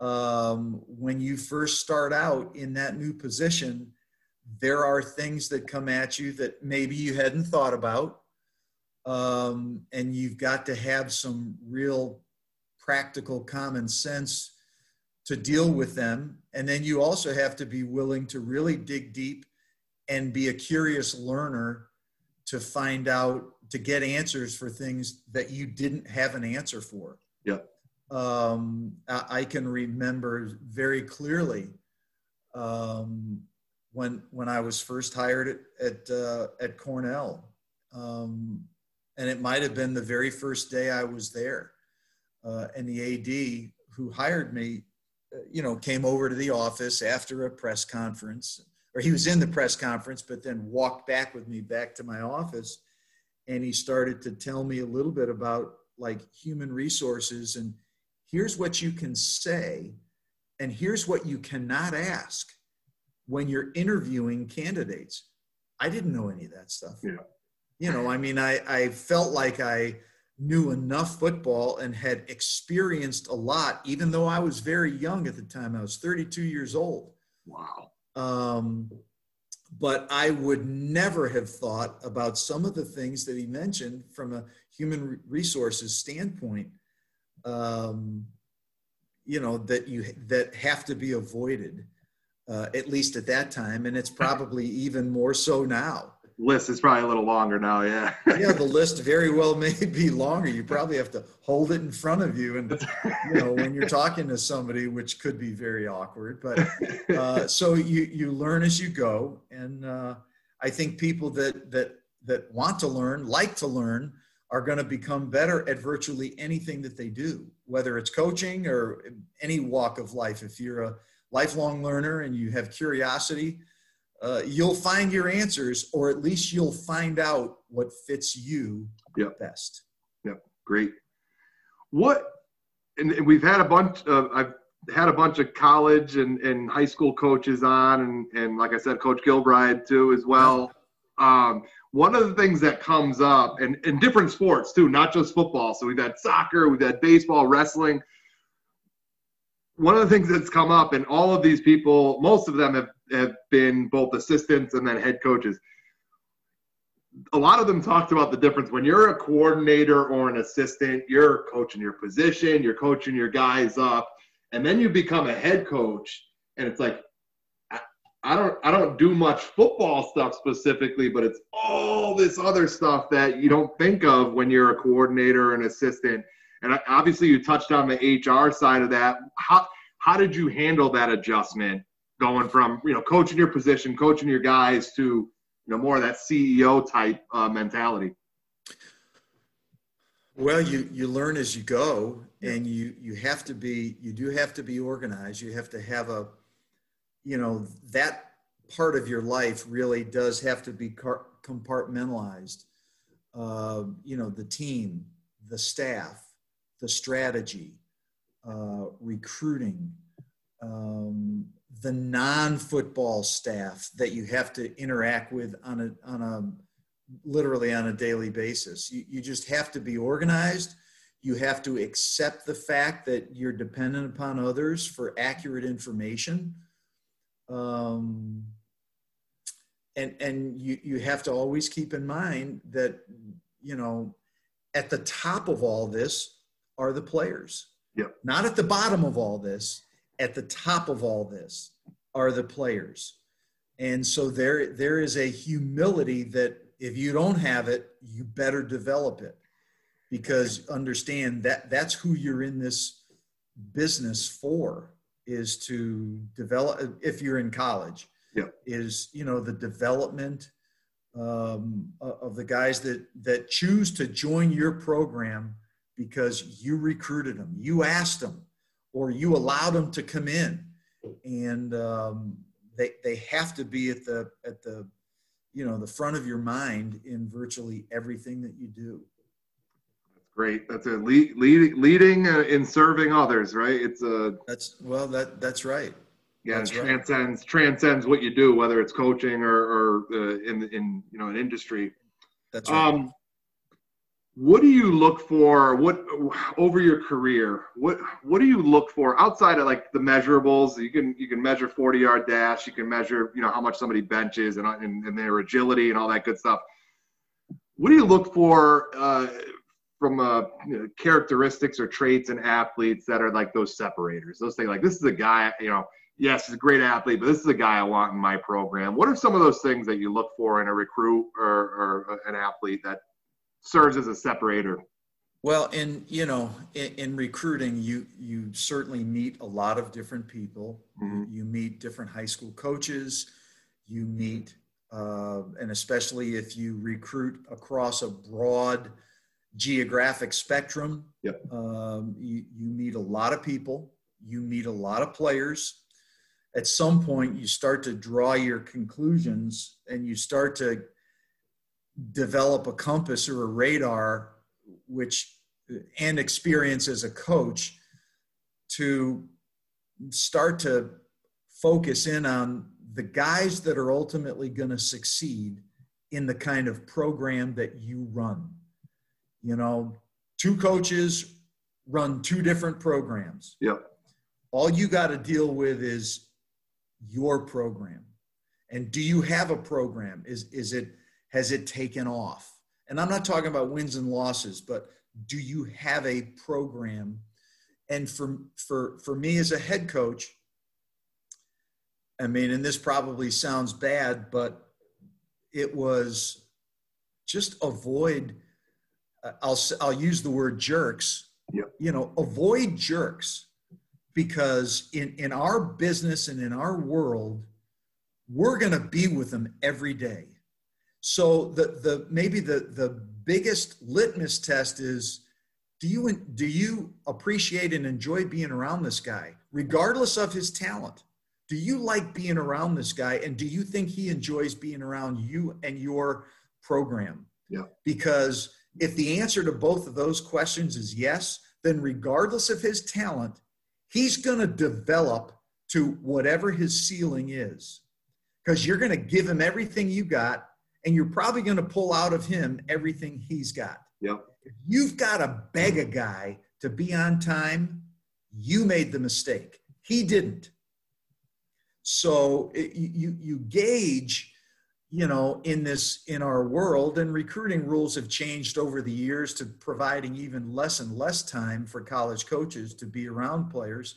um, when you first start out in that new position, there are things that come at you that maybe you hadn't thought about um, and you've got to have some real practical common sense to deal with them. And then you also have to be willing to really dig deep and be a curious learner to find out, to get answers for things that you didn't have an answer for. Yeah. Um, I, can remember very clearly um, when when I was first hired at at, uh, at Cornell. Um, and it might have been the very first day I was there. Uh, and the AD who hired me, uh, you know, came over to the office after a press conference, or he was in the press conference, but then walked back with me back to my office, and he started to tell me a little bit about like human resources and here's what you can say, and here's what you cannot ask when you're interviewing candidates. I didn't know any of that stuff. Yeah you know, I mean, I, I felt like I knew enough football and had experienced a lot, even though I was very young at the time. I was 32 years old. Wow. Um, but I would never have thought about some of the things that he mentioned from a human resources standpoint. Um, you know that you that have to be avoided, uh, at least at that time, and it's probably even more so now list is probably a little longer now. Yeah. yeah, the list very well may be longer. You probably have to hold it in front of you, and you know when you're talking to somebody, which could be very awkward. But uh, so you you learn as you go, and uh, I think people that that that want to learn, like to learn, are going to become better at virtually anything that they do, whether it's coaching or any walk of life. If you're a lifelong learner and you have curiosity uh, you'll find your answers, or at least you'll find out what fits you yep. best. Yep, great. What, and, and we've had a bunch. Of, I've had a bunch of college and, and high school coaches on, and, and like I said, Coach Gilbride too as well. Um, one of the things that comes up, and in different sports too, not just football. So we've had soccer, we've had baseball, wrestling. One of the things that's come up, and all of these people, most of them have have been both assistants and then head coaches. A lot of them talked about the difference when you're a coordinator or an assistant, you're coaching your position, you're coaching your guys up, and then you become a head coach, and it's like I don't I don't do much football stuff specifically, but it's all this other stuff that you don't think of when you're a coordinator or an assistant. And obviously, you touched on the HR side of that. How how did you handle that adjustment going from you know coaching your position, coaching your guys to you know more of that CEO type uh, mentality? Well, you you learn as you go, and you you have to be you do have to be organized. You have to have a you know that part of your life really does have to be compartmentalized. Uh, you know the team, the staff, the strategy, uh, recruiting, um, the non-football staff that you have to interact with on a on a literally on a daily basis. You, you just have to be organized. You have to accept the fact that you're dependent upon others for accurate information. Um, and and you, you have to always keep in mind that, you know, at the top of all this are the players. Yep. Not at the bottom of all this, at the top of all this are the players. And so there, there is a humility that if you don't have it, you better develop it because understand that that's who you're in this business for is to develop if you're in college yeah. is you know the development um, of the guys that that choose to join your program because you recruited them you asked them or you allowed them to come in. And um, they, they have to be at the at the you know the front of your mind in virtually everything that you do. That's great. That's a lead, lead, leading uh, in serving others right? It's a that's well that that's right. Yeah that's transcends right. transcends what you do whether it's coaching or, or uh, in in you know an industry. That's right. Um, what do you look for what over your career? What what do you look for outside of like the measurables? You can you can measure 40 yard dash you can measure you know how much somebody benches and, and, and their agility and all that good stuff. What do you look for uh, from uh, you know, characteristics or traits in athletes that are like those separators? Those things like this is a guy you know yes he's a great athlete but this is a guy i want in my program. What are some of those things that you look for in a recruit or, or an athlete that serves as a separator? Well, in you know, in, in, recruiting, you you certainly meet a lot of different people. Mm-hmm. You, meet different high school coaches. You meet, uh, and especially if you recruit across a broad geographic spectrum, yep. um, you, you meet a lot of people. You meet a lot of players. At some point, you start to draw your conclusions, and you start to develop a compass or a radar which and experience as a coach to start to focus in on the guys that are ultimately going to succeed in the kind of program that you run. You know two coaches run two different programs. Yep. All you got to deal with is your program. And do you have a program? Is is it has it taken off? And I'm not talking about wins and losses, but do you have a program? And for for for me as a head coach, I mean, and this probably sounds bad, but it was just avoid. I'll I'll use the word jerks. Yep. You know, avoid jerks because in in our business and in our world, we're going to be with them every day. So the the maybe the the biggest litmus test is do you do you appreciate and enjoy being around this guy regardless of his talent? Do you like being around this guy and do you think he enjoys being around you and your program? Yeah. Because if the answer to both of those questions is yes, then regardless of his talent, he's going to develop to whatever his ceiling is. Because you're going to give him everything you got and you're probably going to pull out of him everything he's got. Yep. If you've got to beg a guy to be on time, you made the mistake. He didn't. So it, you you gauge, you know, in this in our world, and recruiting rules have changed over the years to providing even less and less time for college coaches to be around players.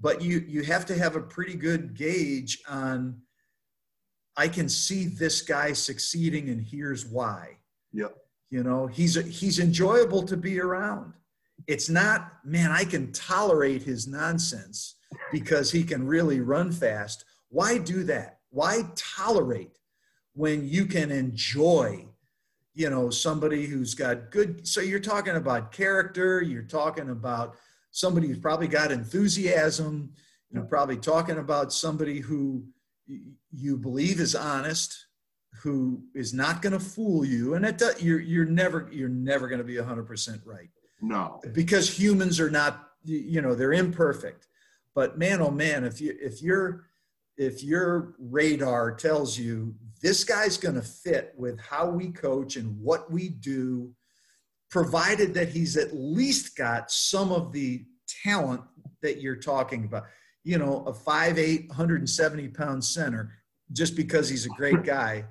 But you you have to have a pretty good gauge on I can see this guy succeeding, and here's why. Yep. You know, he's he's enjoyable to be around. It's not, man, I can tolerate his nonsense because he can really run fast. Why do that? Why tolerate when you can enjoy, you know, somebody who's got good so you're talking about character, you're talking about somebody who's probably got enthusiasm, you're probably talking about somebody who you believe is honest, who is not going to fool you, and it does, you're you're never you're never going to be hundred percent right. No, because humans are not you know they're imperfect. But man, oh man, if you if your if your radar tells you this guy's going to fit with how we coach and what we do, provided that he's at least got some of the talent that you're talking about. You know, a 5'8, 170 pound center, just because he's a great guy,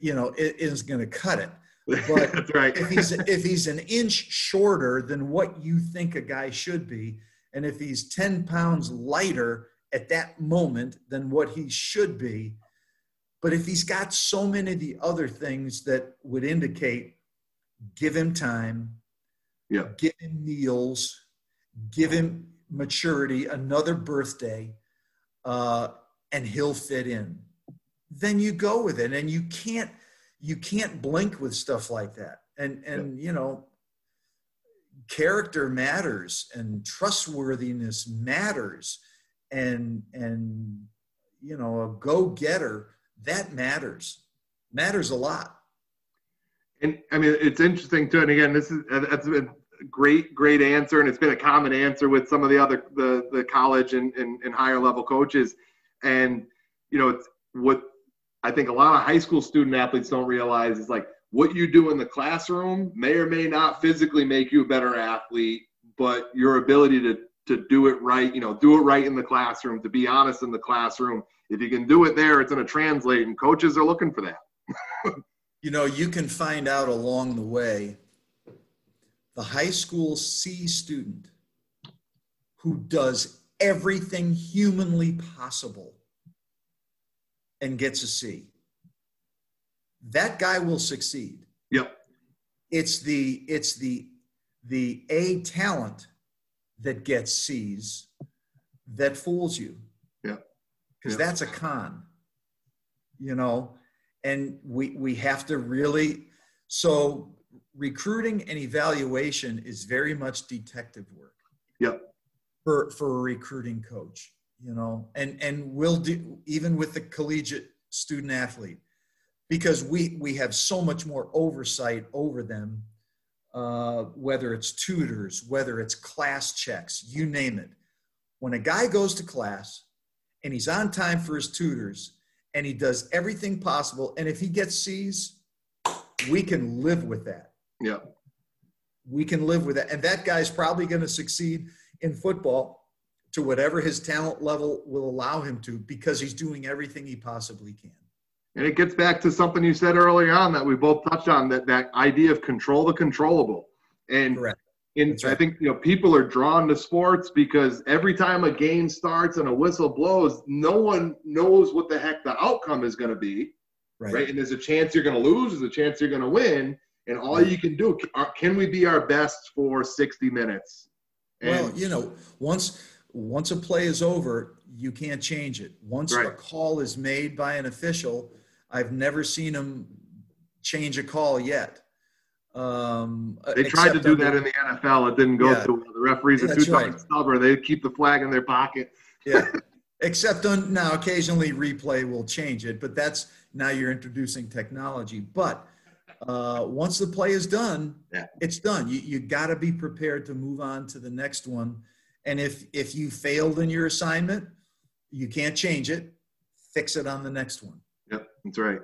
you know, it is going to cut it. But right. if he's if he's an inch shorter than what you think a guy should be, and if he's 10 pounds lighter at that moment than what he should be, but if he's got so many of the other things that would indicate give him time, Yeah. give him meals, give him maturity, another birthday, uh, and he'll fit in. Then you go with it, and you can't you can't blink with stuff like that. And and you know, character matters, and trustworthiness matters, and and you know, a go getter that matters matters a lot. And I mean, it's interesting too. And again, this is that's a great, great answer, and it's been a common answer with some of the other the the college and and, and higher level coaches. And you know, it's what I think a lot of high school student athletes don't realize is like what you do in the classroom may or may not physically make you a better athlete, but your ability to to do it right, you know, do it right in the classroom, to be honest in the classroom. If you can do it there, it's going to translate, and coaches are looking for that. You know, you can find out along the way the high school C student who does everything humanly possible and gets a C. That guy will succeed. Yep. It's the it's the the A talent that gets C's that fools you. Yeah. Because Yeah. that's a con. You know, and we we have to really so recruiting and evaluation is very much detective work Yep. for for a recruiting coach you know and and we'll do even with the collegiate student athlete because we we have so much more oversight over them uh, whether it's tutors whether it's class checks you name it when a guy goes to class and he's on time for his tutors and he does everything possible and if he gets c's we can live with that Yeah. we can live with that. And that guy's probably going to succeed in football to whatever his talent level will allow him to because he's doing everything he possibly can. And it gets back to something you said earlier on that we both touched on that that idea of control the controllable. And Correct. and right. I think you know people are drawn to sports because every time a game starts and a whistle blows, no one knows what the heck the outcome is going to be, Right. right? And there's a chance you're going to lose, there's a chance you're going to win, and all you can do are- can we be our best for 60 minutes? And Well, you know, once once a play is over, you can't change it. Once a call is made by an official, I've never seen him change a call yet. Um, they tried to do that in the NFL. It didn't go Yeah. through. The referees are too right. stubborn. They keep the flag in their pocket. yeah except on now occasionally replay will change it but that's now you're introducing technology but uh, once the play is done Yeah. it's done you, you got to be prepared to move on to the next one and if if you failed in your assignment you can't change it fix it on the next one Yep, that's right.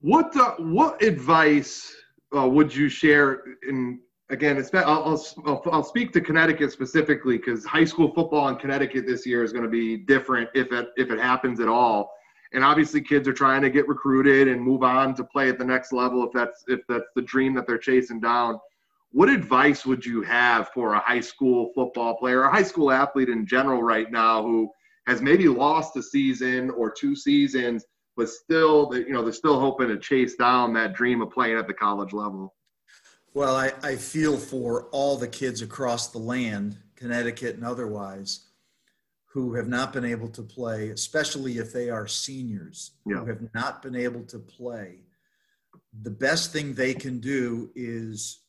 What uh, what advice uh, would you share? In again, I'll I'll I'll speak to Connecticut specifically because high school football in Connecticut this year is going to be different if it if it happens at all. And obviously, kids are trying to get recruited and move on to play at the next level if that's if that's the dream that they're chasing down. What advice would you have for a high school football player, a high school athlete in general, right now who has maybe lost a season or two seasons? but still, you know, they're still hoping to chase down that dream of playing at the college level. well I, I feel for all the kids across the land connecticut and otherwise who have not been able to play, especially if they are seniors Yeah. who have not been able to play, the best thing they can do is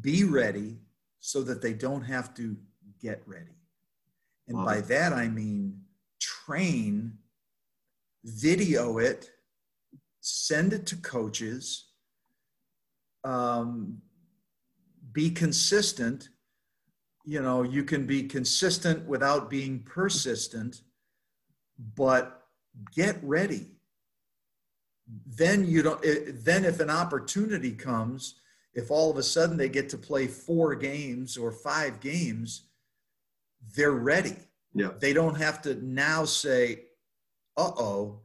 be ready so that they don't have to get ready. And Love by that, I mean train, video it, send it to coaches, um, be consistent. You know you can be consistent without being persistent but get ready. Then you don't it, then if an opportunity comes if all of a sudden they get to play four games or five games, they're ready. Yeah. They don't have to now say, "Uh oh,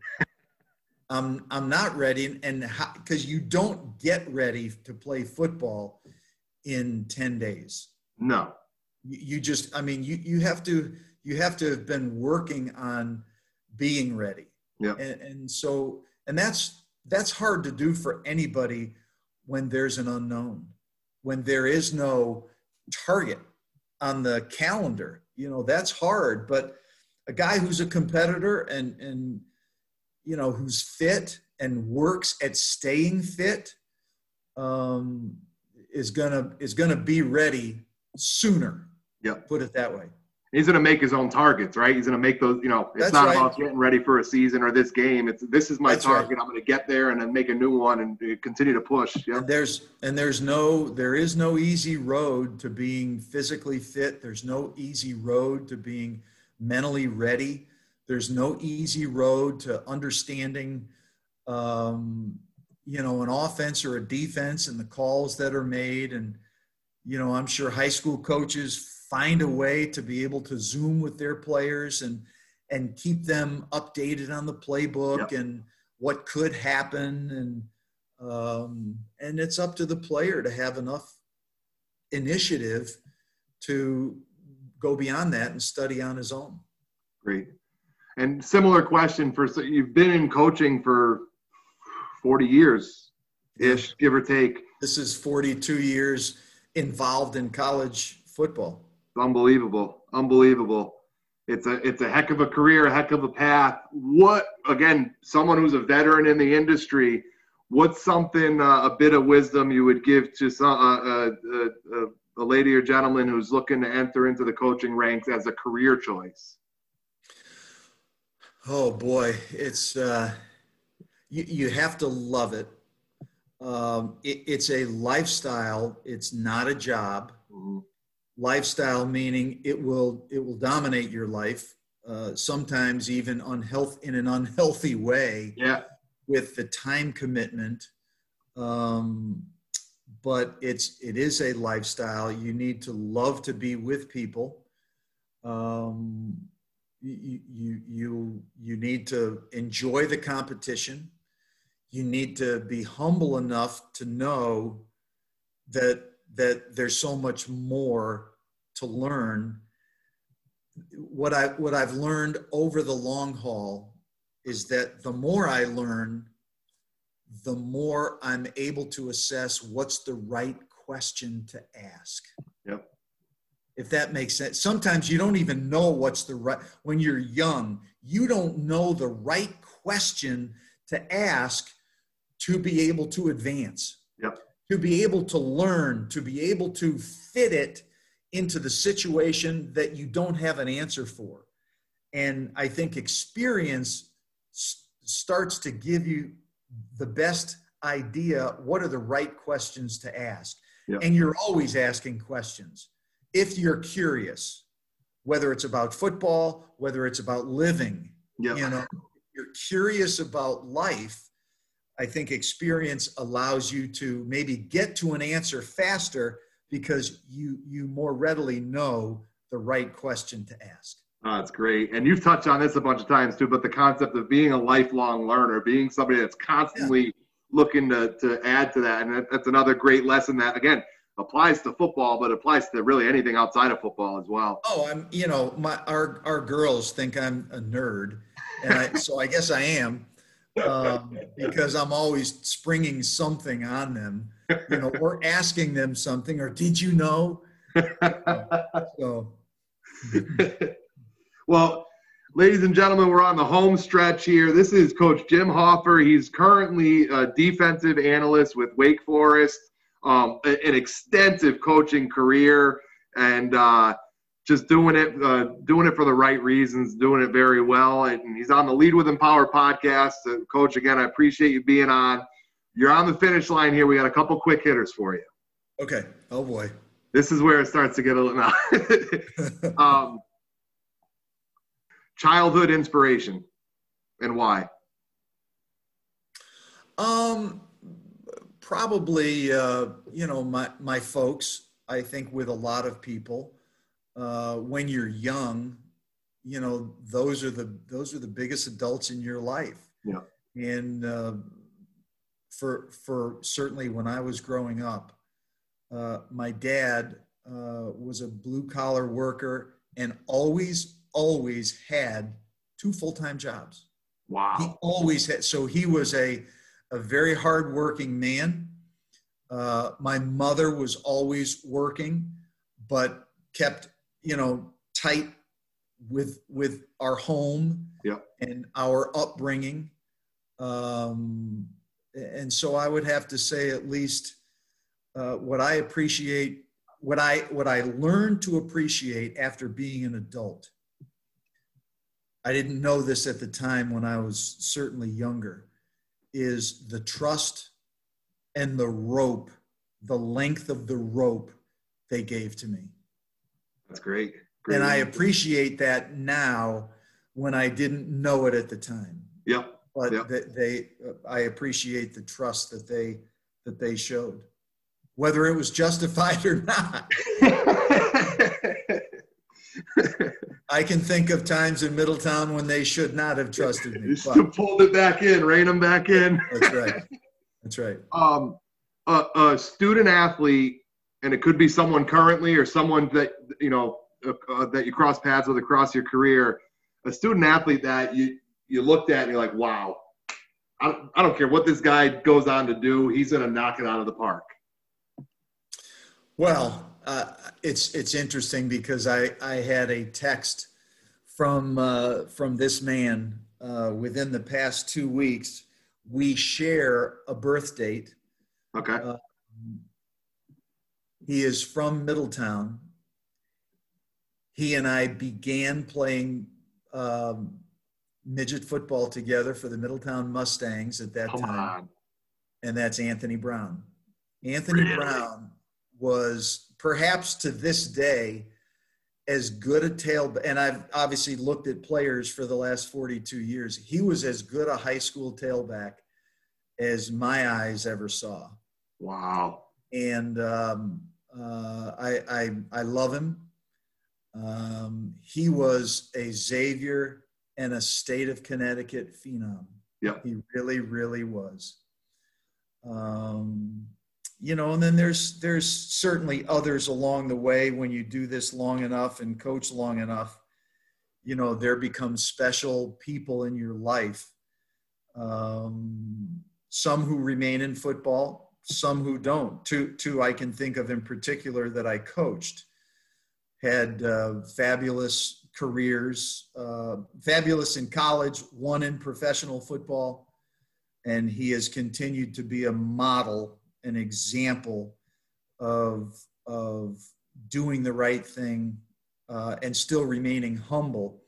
I'm I'm not ready," and because you don't get ready to play football in ten days. No. You, you just, I mean, you you have to you have to have been working on being ready. Yeah. And, and so, and that's that's hard to do for anybody when there's an unknown, when there is no target on the calendar. You know, that's hard. But a guy who's a competitor and and you know who's fit and works at staying fit um, is gonna is gonna be ready sooner. Yeah. Put it that way. He's going to make his own targets, right? He's going to make those. You know, it's That's not right. about getting ready for a season or this game. It's this is my That's right. target. I'm going to get there and then make a new one and uh, continue to push. Yeah. And there's and there's no there is no easy road to being physically fit. There's no easy road to being mentally ready. There's no easy road to understanding um, you know an offense or a defense and the calls that are made and you know I'm sure high school coaches find a way to be able to zoom with their players and and keep them updated on the playbook and what could happen and um, and it's up to the player to have enough initiative to go beyond that and study on his own. Great. And similar question for so you've been in coaching for 40 years ish, give or take. This is 42 years involved in college football. Unbelievable. Unbelievable. It's a it's a heck of a career, a heck of a path. What again? Someone who's a veteran in the industry. What's something uh, a bit of wisdom you would give to some uh, uh, uh, a lady or gentleman who's looking to enter into the coaching ranks as a career choice? Oh boy, it's uh, you, you have to love it. Um, it. It's a lifestyle. It's not a job. Mhm. Lifestyle meaning it will it will dominate your life. Uh, sometimes even unhealth in an unhealthy way Yeah. with the time commitment. Um, but it's it is a lifestyle. You need to love to be with people. Um, you, you you you need to enjoy the competition. You need to be humble enough to know that that there's so much more to learn. What I what I've learned over the long haul is that the more I learn, the more I'm able to assess what's the right question to ask. Yep. If that makes sense. Sometimes you don't even know what's the right, when you're young, you don't know the right question to ask to be able to advance. To be able to learn, to be able to fit it into the situation that you don't have an answer for. And I think experience s- starts to give you the best idea what are the right questions to ask. Yeah. And you're always asking questions. If you're curious, whether it's about football, whether it's about living, Yeah. you know, you're curious about life, I think experience allows you to maybe get to an answer faster because you you more readily know the right question to ask. Oh, that's great. And you've touched on this a bunch of times too, but the concept of being a lifelong learner, being somebody that's constantly looking to, to add to that. And that's another great lesson that, again, applies to football, but applies to really anything outside of football as well. Oh, I'm you know my our our girls think I'm a nerd, and I, so I guess I am um, because I'm always springing something on them, you know, or asking them something, or did you know? So well, ladies and gentlemen, we're on the home stretch here. This is Coach Jim Hofher. He's currently a defensive analyst with Wake Forest, um, an extensive coaching career, and uh, just doing it, uh, doing it for the right reasons, doing it very well. And he's on the Lead with Empower podcast. Uh, Coach, again, I appreciate you being on. You're on the finish line here. We got a couple quick hitters for you. okay, oh boy. This is where it starts to get a little. um, childhood inspiration and why? Um, probably, uh, you know, my, my folks, I think with a lot of people, uh, when you're young, you know, those are the, those are the biggest adults in your life. Yeah. And uh, for, for certainly when I was growing up, uh, my dad uh, was a blue collar worker and always, always had two full time jobs. Wow. He always had. So he was a, a very hard working man. Uh, my mother was always working, but kept, you know, tight with with our home and our upbringing. Um, and so I would have to say at least uh, what I appreciate, what I what I learned to appreciate after being an adult. I didn't know this at the time when I was certainly younger, is the trust and the rope, the length of the rope they gave to me. That's great. great. And I appreciate that now when I didn't know it at the time. Yep. But yep. they, they, I appreciate the trust that they that they showed, whether it was justified or not. I can think of times in Middletown when they should not have trusted me. But, pulled it back in, rein them back in. That's right. That's right. Um, a, a, student athlete, and it could be someone currently or someone that you know uh, uh, that you cross paths with across your career. A student athlete that you you looked at and you're like, wow, I don't, I don't care what this guy goes on to do, he's going to knock it out of the park. Well, uh, it's it's interesting because I I had a text from uh, from this man uh, within the past two weeks. We share a birth date. Okay. He is from Middletown. He and I began playing um, midget football together for the Middletown Mustangs at that Come time, on. and that's Anthony Brown. Anthony Really? Brown was perhaps to this day as good a tail and I've obviously looked at players for the last 42 years. He was as good a high school tailback as my eyes ever saw. Wow. And um, uh, I, I, I love him. Um, he was a Xavier and a state of Connecticut phenom. Yep. He really, really was. Um, you know, and then there's there's certainly others along the way when you do this long enough and coach long enough, you know, there become special people in your life. Um, some who remain in football, some who don't. Two, two I can think of in particular that I coached had uh, fabulous careers, uh, fabulous in college, one in professional football, and he has continued to be a model, an example of of doing the right thing uh, and still remaining humble.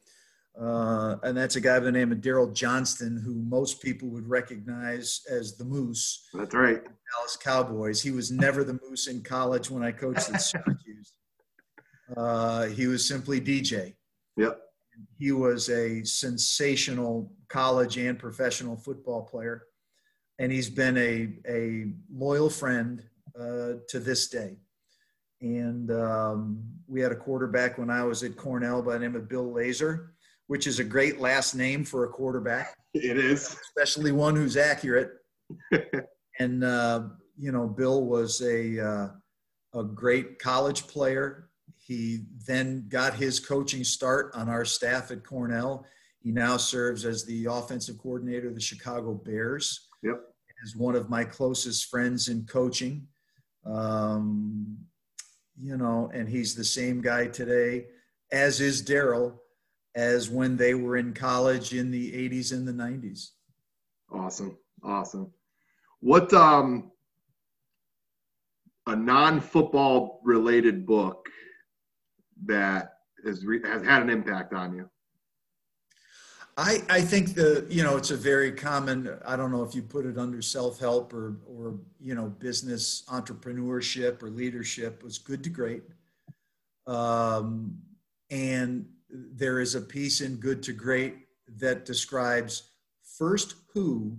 Uh, and that's a guy by the name of Daryl Johnston, who most people would recognize as the Moose. That's right. Dallas Cowboys. He was never the Moose in college when I coached at Syracuse. Uh, he was simply DJ. Yep. He was a sensational college and professional football player, and he's been a, a loyal friend uh, to this day. And um, we had a quarterback when I was at Cornell by the name of Bill Lazor, which is a great last name for a quarterback, It is. especially one who's accurate. and uh, you know, Bill was a uh, a great college player. He then got his coaching start on our staff at Cornell. He now serves as the offensive coordinator of the Chicago Bears. Yep. Is one of my closest friends in coaching. Um, you know, and he's the same guy today, as is Daryl, as when they were in college in the 80s and the 90s. Awesome. Awesome. What um a non-football related book that has re- has had an impact on you? I, I think the you know it's a very common I don't know if you put it under self help or or you know business entrepreneurship or leadership was good to great, um, and there is a piece in good to great that describes first who,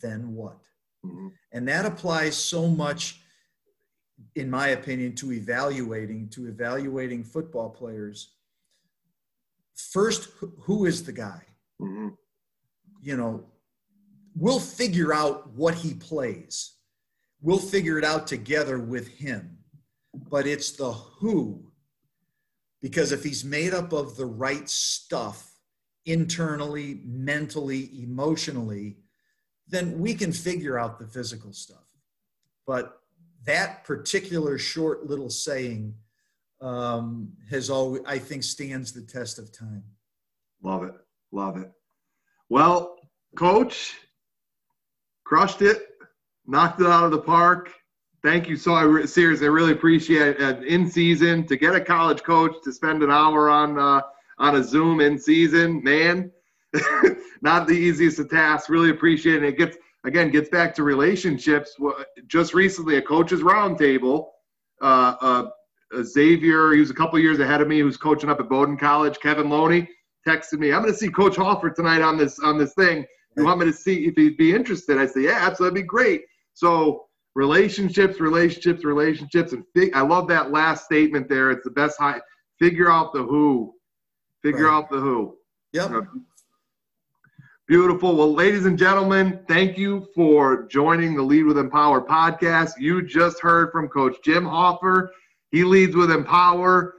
then what. Mm-hmm. And that applies so much, in my opinion, to evaluating, to evaluating football players. First, who is the guy? Mm-hmm. You know, we'll figure out what he plays. We'll figure it out together with him. But it's the who. Because if he's made up of the right stuff internally, mentally, emotionally, then we can figure out the physical stuff. But that particular short little saying um, has always, I think, stands the test of time. Love it. Love it. Well, coach, crushed it, knocked it out of the park. Thank you so I seriously, I really appreciate it. In season to get a college coach to spend an hour on uh, on a Zoom in season, man, not the easiest of tasks. Really appreciate it. It gets again gets back to relationships. Just recently, a coaches roundtable. Uh, uh, Xavier, he was a couple years ahead of me, who's coaching up at Bowdoin College. Kevin Loney texted me, "I'm going to see Coach Hofher tonight on this on this thing. You want me to see if he'd be interested?" I said, "Yeah, absolutely, that'd be great." So relationships, relationships, relationships, and I love that last statement there. It's the best high. Figure out the who. Figure right. out the who. Yep. Beautiful. Well, ladies and gentlemen, thank you for joining the Lead with Empower podcast. You just heard from Coach Jim Hofher. He leads with Empower.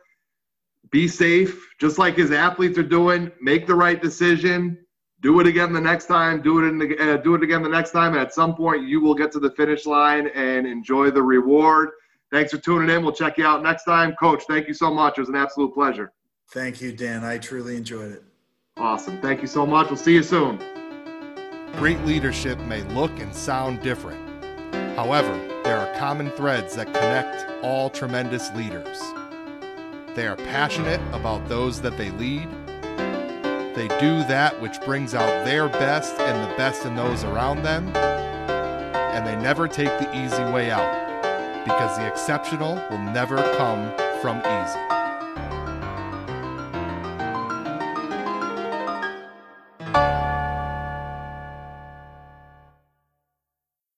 Be safe, just like his athletes are doing. Make the right decision. Do it again the next time. Do it in the, uh, do it again the next time. And at some point, you will get to the finish line and enjoy the reward. Thanks for tuning in. We'll check you out next time, Coach. Thank you so much. It was an absolute pleasure. Thank you, Dan. I truly enjoyed it. Awesome. Thank you so much. We'll see you soon. Great leadership may look and sound different. However, there are common threads that connect all tremendous leaders. They are passionate about those that they lead. They do that which brings out their best and the best in those around them. And they never take the easy way out because the exceptional will never come from easy.